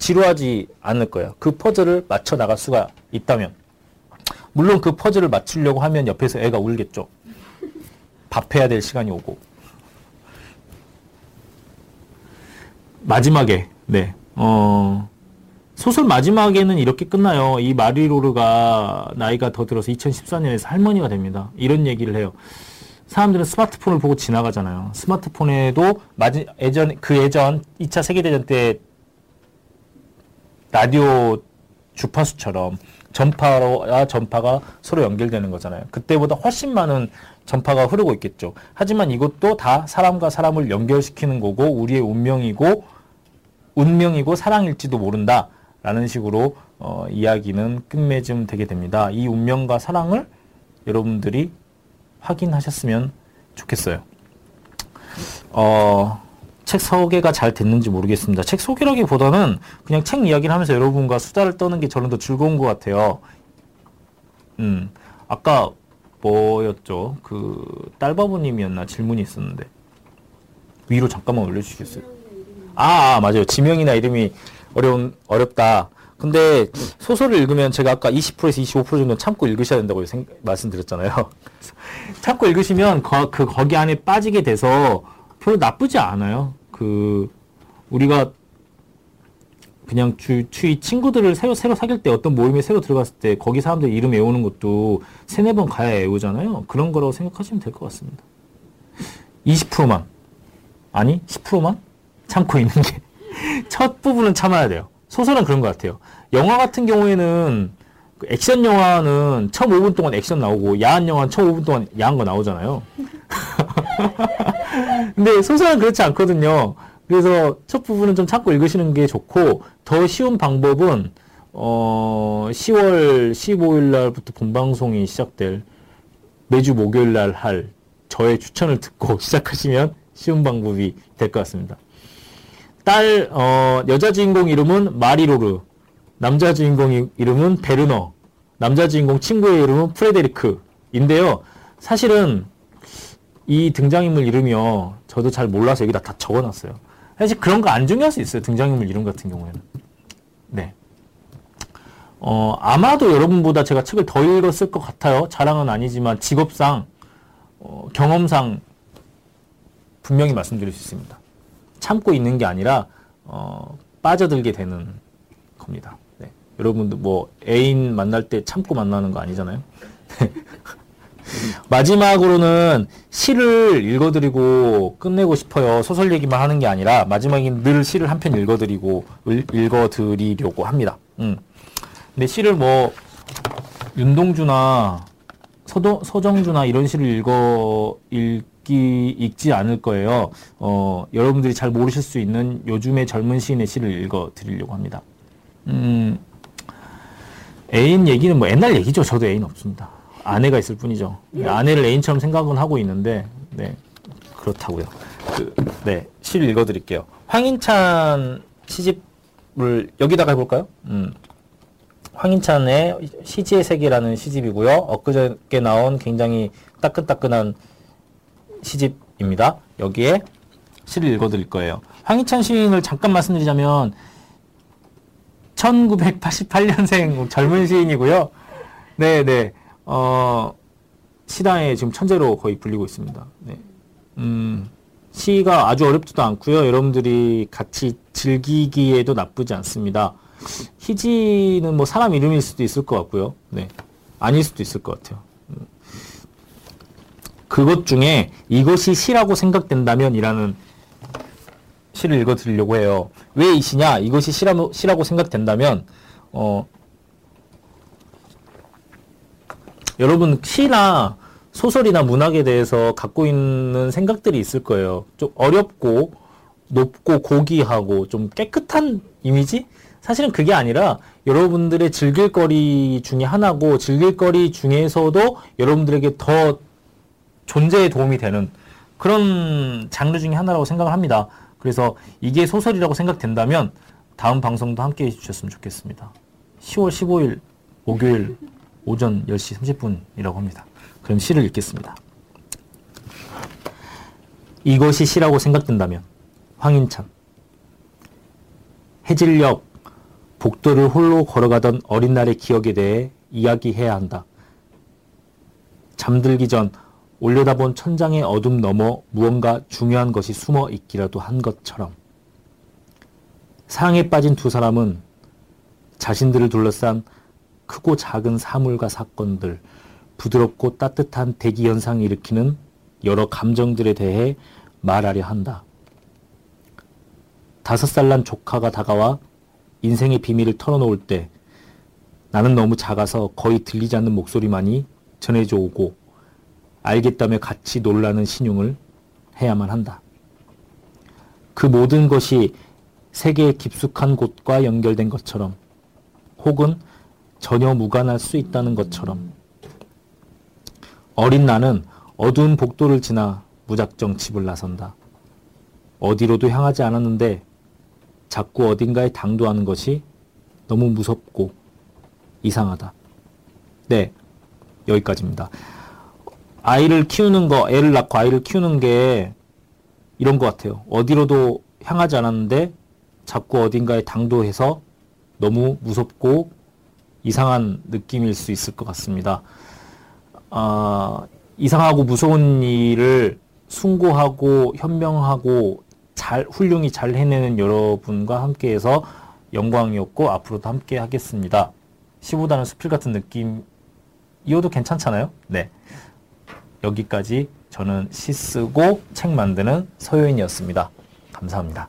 지루하지 않을 거예요. 그 퍼즐을 맞춰 나갈 수가 있다면. 물론 그 퍼즐을 맞추려고 하면 옆에서 애가 울겠죠. 밥해야 될 시간이 오고. 마지막에, 네, 어, 소설 마지막에는 이렇게 끝나요. 이 마리로르가 나이가 더 들어서 2014년에서 할머니가 됩니다. 이런 얘기를 해요. 사람들은 스마트폰을 보고 지나가잖아요. 스마트폰에도 마지, 예전, 그 예전 2차 세계대전 때 라디오 주파수처럼 전파와 전파가 서로 연결되는 거잖아요. 그때보다 훨씬 많은 전파가 흐르고 있겠죠. 하지만 이것도 다 사람과 사람을 연결시키는 거고 우리의 운명이고 운명이고 사랑일지도 모른다 라는 식으로 어, 이야기는 끝맺음 되게 됩니다. 이 운명과 사랑을 여러분들이 확인하셨으면 좋겠어요. 어, 책 소개가 잘 됐는지 모르겠습니다. 책 소개라기보다는 그냥 책 이야기를 하면서 여러분과 수다를 떠는 게 저는 더 즐거운 것 같아요. 음, 아까 뭐였죠? 그 딸바보님이었나 질문이 있었는데 위로 잠깐만 올려주시겠어요? 아, 아 맞아요. 지명이나 이름이 어려운 어렵다. 근데 소설을 읽으면 제가 아까 20%에서 25% 정도 참고 읽으셔야 된다고 생, 말씀드렸잖아요. [laughs] 참고 읽으시면 거, 그 거기 안에 빠지게 돼서 별로 나쁘지 않아요. 그 우리가 그냥 주, 주위 친구들을 새로 새로 사귈 때 어떤 모임에 새로 들어갔을 때 거기 사람들 이름 외우는 것도 세네 번 가야 외우잖아요. 그런 거라고 생각하시면 될 것 같습니다. 20%만 아니 10%만 참고 있는 게 [laughs] 첫 부분은 참아야 돼요. 소설은 그런 것 같아요. 영화 같은 경우에는 그 액션 영화는 처음 5분 동안 액션 나오고 야한 영화는 처음 5분 동안 야한 거 나오잖아요. [laughs] [laughs] 근데 소설은 그렇지 않거든요. 그래서 첫 부분은 좀 참고 읽으시는 게 좋고 더 쉬운 방법은 어 10월 15일 날부터 본방송이 시작될 매주 목요일 날 할 저의 추천을 듣고 [laughs] 시작하시면 쉬운 방법이 될 것 같습니다. 딸 어, 여자 주인공 이름은 마리로르, 남자 주인공 이름은 베르너, 남자 주인공 친구의 이름은 프레데리크인데요. 사실은 이 등장인물 이름이요. 저도 잘 몰라서 여기다 다 적어놨어요. 사실 그런 거 안 중요할 수 있어요. 등장인물 이름 같은 경우에는. 네. 어, 아마도 여러분보다 제가 책을 더 읽었을 것 같아요. 자랑은 아니지만 직업상, 어, 경험상 분명히 말씀드릴 수 있습니다. 참고 있는 게 아니라, 어, 빠져들게 되는 겁니다. 네. 여러분도 뭐 애인 만날 때 참고 만나는 거 아니잖아요. [laughs] 마지막으로는 시를 읽어드리고 끝내고 싶어요. 소설 얘기만 하는 게 아니라 마지막에 늘 시를 한 편 읽어드리고 읽어드리려고 합니다. 음. 근데 시를 뭐 윤동주나 서도, 서정주나 이런 시를 읽어 읽기 읽지 않을 거예요. 어, 여러분들이 잘 모르실 수 있는 요즘의 젊은 시인의 시를 읽어 드리려고 합니다. 음, 애인 얘기는 뭐 옛날 얘기죠. 저도 애인 없습니다. 아내가 있을 뿐이죠. 아내를 애인처럼 생각은 하고 있는데, 네, 그렇다고요. 그, 네, 시 읽어드릴게요. 황인찬 시집을 여기다가 해볼까요? 음. 황인찬의 시지의 세계라는 시집이고요. 엊그저께 나온 굉장히 따끈따끈한 시집입니다. 여기에 시를 읽어드릴 거예요. 황인찬 시인을 잠깐 말씀드리자면 1988년생 젊은 시인이고요. 네, 네. 어, 시당에 지금 천재로 거의 불리고 있습니다. 네. 음, 시가 아주 어렵지도 않고요. 여러분들이 같이 즐기기에도 나쁘지 않습니다. 희지는 뭐 사람 이름일 수도 있을 것 같고요. 네. 아닐 수도 있을 것 같아요. 음. 그것 중에 이것이 시라고 생각된다면 이라는 시를 읽어 드리려고 해요. 왜 이 시냐? 이것이 시라, 시라고 생각된다면, 어, 여러분 시나 소설이나 문학에 대해서 갖고 있는 생각들이 있을 거예요. 좀 어렵고 높고 고귀하고 좀 깨끗한 이미지? 사실은 그게 아니라 여러분들의 즐길 거리 중에 하나고 즐길 거리 중에서도 여러분들에게 더 존재에 도움이 되는 그런 장르 중에 하나라고 생각을 합니다. 그래서 이게 소설이라고 생각된다면 다음 방송도 함께 해주셨으면 좋겠습니다. 10월 15일 목요일 오전 10시 30분이라고 합니다. 그럼 시를 읽겠습니다. 이것이 시라고 생각된다면 황인찬 해질녘 복도를 홀로 걸어가던 어린 날의 기억에 대해 이야기해야 한다. 잠들기 전 올려다본 천장의 어둠 너머 무언가 중요한 것이 숨어 있기라도 한 것처럼 사랑에 빠진 두 사람은 자신들을 둘러싼 크고 작은 사물과 사건들, 부드럽고 따뜻한 대기 현상을 일으키는 여러 감정들에 대해 말하려 한다. 다섯 살 난 조카가 다가와 인생의 비밀을 털어놓을 때 나는 너무 작아서 거의 들리지 않는 목소리만이 전해져 오고 알겠다며 같이 놀라는 신용을 해야만 한다. 그 모든 것이 세계의 깊숙한 곳과 연결된 것처럼 혹은 전혀 무관할 수 있다는 것처럼 어린 나는 어두운 복도를 지나 무작정 집을 나선다. 어디로도 향하지 않았는데 자꾸 어딘가에 당도하는 것이 너무 무섭고 이상하다. 네, 여기까지입니다. 아이를 키우는 거, 애를 낳고 아이를 키우는 게 이런 것 같아요. 어디로도 향하지 않았는데 자꾸 어딘가에 당도해서 너무 무섭고 이상한 느낌일 수 있을 것 같습니다. 아, 이상하고 무서운 일을 숭고하고 현명하고 잘 훌륭히 잘 해내는 여러분과 함께해서 영광이었고 앞으로도 함께 하겠습니다. 15단은 수필 같은 느낌 이어도 괜찮잖아요? 네. 여기까지 저는 시 쓰고 책 만드는 서효인이었습니다. 감사합니다.